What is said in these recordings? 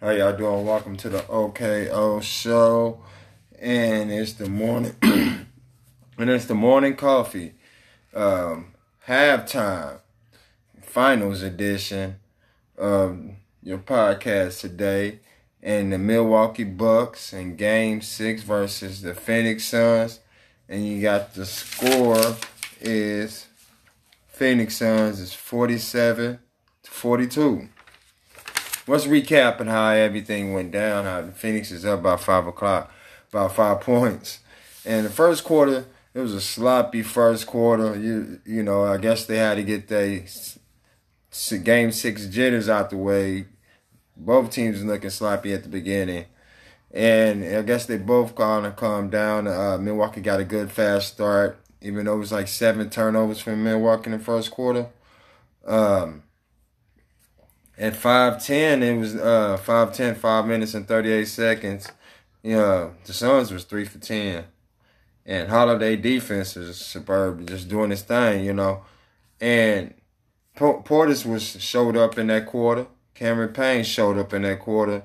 How y'all doing? Welcome to the OKO show. And it's the morning and it's the morning coffee. Um halftime finals edition of your podcast today. And the Milwaukee Bucks in game six versus the Phoenix Suns. And you got the score is Phoenix Suns is 47 to 42 let's recap and how everything went down. How Phoenix is up by five o'clock, about five points. And the first quarter, it was a sloppy first quarter. You you know, I guess they had to get their game six jitters out the way. Both teams looking sloppy at the beginning. And I guess they both kind of calmed down. Uh, Milwaukee got a good fast start, even though it was like seven turnovers from Milwaukee in the first quarter. Um, at 5'10, it was uh 5'10, 5 minutes and 38 seconds. You know, the Suns was 3 for 10. And Holiday defense is superb, just doing his thing, you know. And Portis was showed up in that quarter. Cameron Payne showed up in that quarter.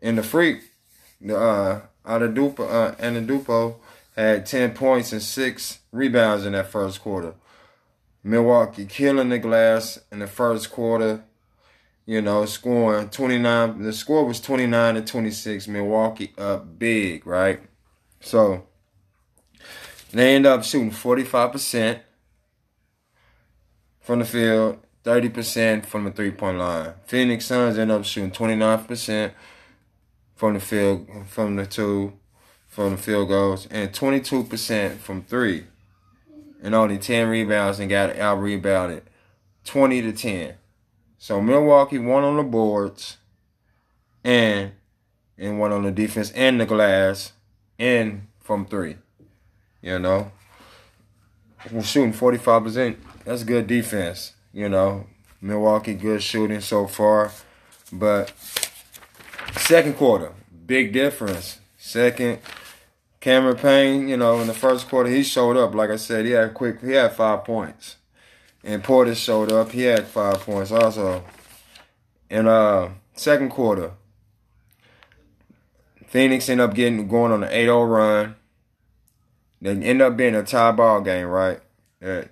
And the freak, the uh Adadupo, uh Anadupo had 10 points and 6 rebounds in that first quarter. Milwaukee killing the glass in the first quarter you know, scoring 29. The score was 29 to 26. Milwaukee up big, right? So they end up shooting 45% from the field, 30% from the three point line. Phoenix Suns end up shooting 29% from the field, from the two, from the field goals, and 22% from three. And only 10 rebounds and got out rebounded 20 to 10. So Milwaukee won on the boards and and one on the defense and the glass and from three. You know. We're shooting 45%. That's good defense. You know. Milwaukee good shooting so far. But second quarter, big difference. Second, Cameron Payne, you know, in the first quarter he showed up. Like I said, he had quick he had five points and Porter showed up. He had five points also. In uh second quarter, Phoenix ended up getting going on an 8-0 run. They end up being a tie ball game, right? At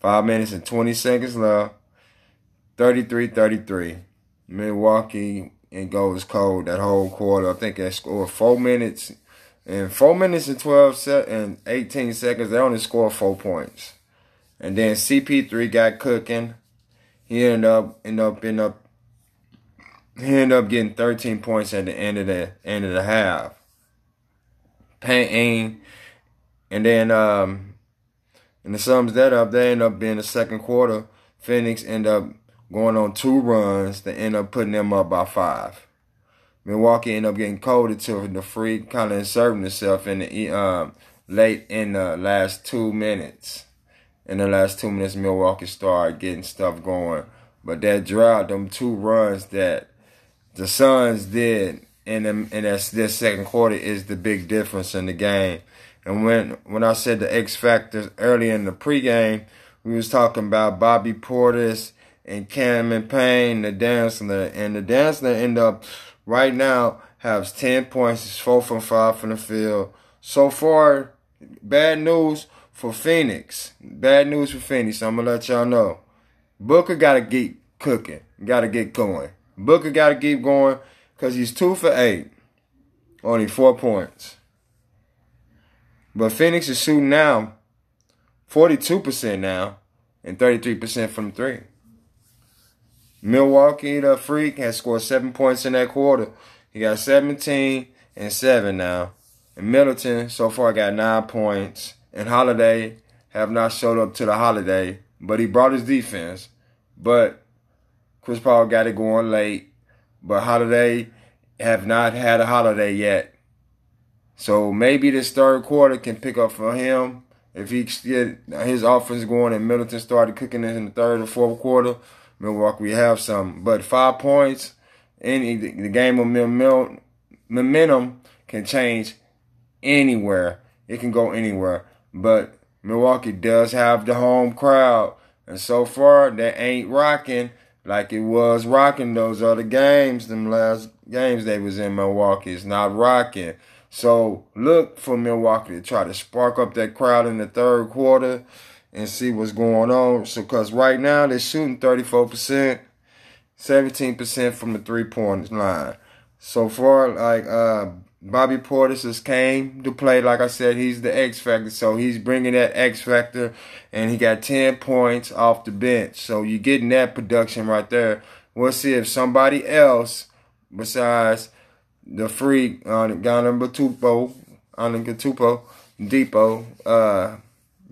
five minutes and 20 seconds left. 33-33. Milwaukee and goes cold that whole quarter. I think they scored four minutes. and four minutes and 12 se- and 18 seconds, they only scored four points. And then CP3 got cooking. He ended up ended up ended up he ended up getting 13 points at the end of the end of the half. Payne and then um and the sums that up, they end up being the second quarter. Phoenix end up going on two runs that end up putting them up by five. Milwaukee end up getting cold until the free, kind of inserting itself in the um, late in the last two minutes in the last two minutes, Milwaukee started getting stuff going. But that drought, them two runs that the Suns did in them, in that, this second quarter is the big difference in the game. And when when I said the X factors early in the pregame, we was talking about Bobby Portis and Cameron Payne, the Dantzler, and the Dantzler end up right now has ten points, is four from five from the field. So far, bad news for Phoenix. Bad news for Phoenix. I'm gonna let y'all know. Booker gotta keep cooking. Gotta get going. Booker gotta keep going because he's two for eight. Only four points. But Phoenix is shooting now 42% now and 33% from three. Milwaukee, the freak, has scored seven points in that quarter. He got 17 and 7 now. And Middleton so far got nine points and Holiday have not showed up to the holiday, but he brought his defense. But Chris Paul got it going late, but Holiday have not had a holiday yet. So maybe this third quarter can pick up for him if he get his offense going and Middleton started cooking it in the third or fourth quarter. Milwaukee have some, but five points in the game of momentum can change anywhere. It can go anywhere. But Milwaukee does have the home crowd. And so far, they ain't rocking like it was rocking those other games. Them last games they was in Milwaukee is not rocking. So look for Milwaukee to try to spark up that crowd in the third quarter and see what's going on. So, cause right now they're shooting 34%, 17% from the three point line. So far, like, uh, Bobby Portis has came to play. Like I said, he's the X factor. So he's bringing that X factor and he got 10 points off the bench. So you're getting that production right there. We'll see if somebody else besides the freak on uh, Ghana Batupo, on the Gatupo, Depot, uh,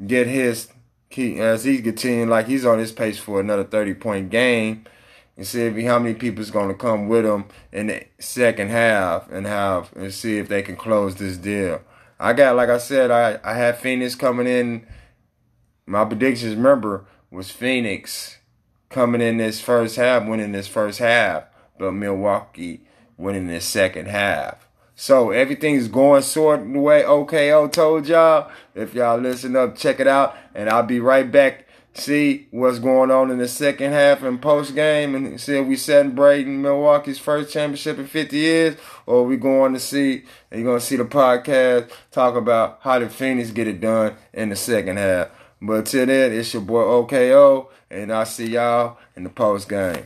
get his key as he's continuing like he's on his pace for another 30 point game and see if how many people's gonna come with them in the second half and have and see if they can close this deal. I got like I said, I, I had Phoenix coming in. My predictions, remember, was Phoenix coming in this first half, winning this first half, but Milwaukee winning this second half. So everything's going sort of the way OKO told y'all. If y'all listen up, check it out. And I'll be right back. See what's going on in the second half and post game and see if we celebrating Milwaukee's first championship in 50 years or we going to see and you're going to see the podcast talk about how the Phoenix get it done in the second half. But till then, it's your boy OKO and I'll see y'all in the post game.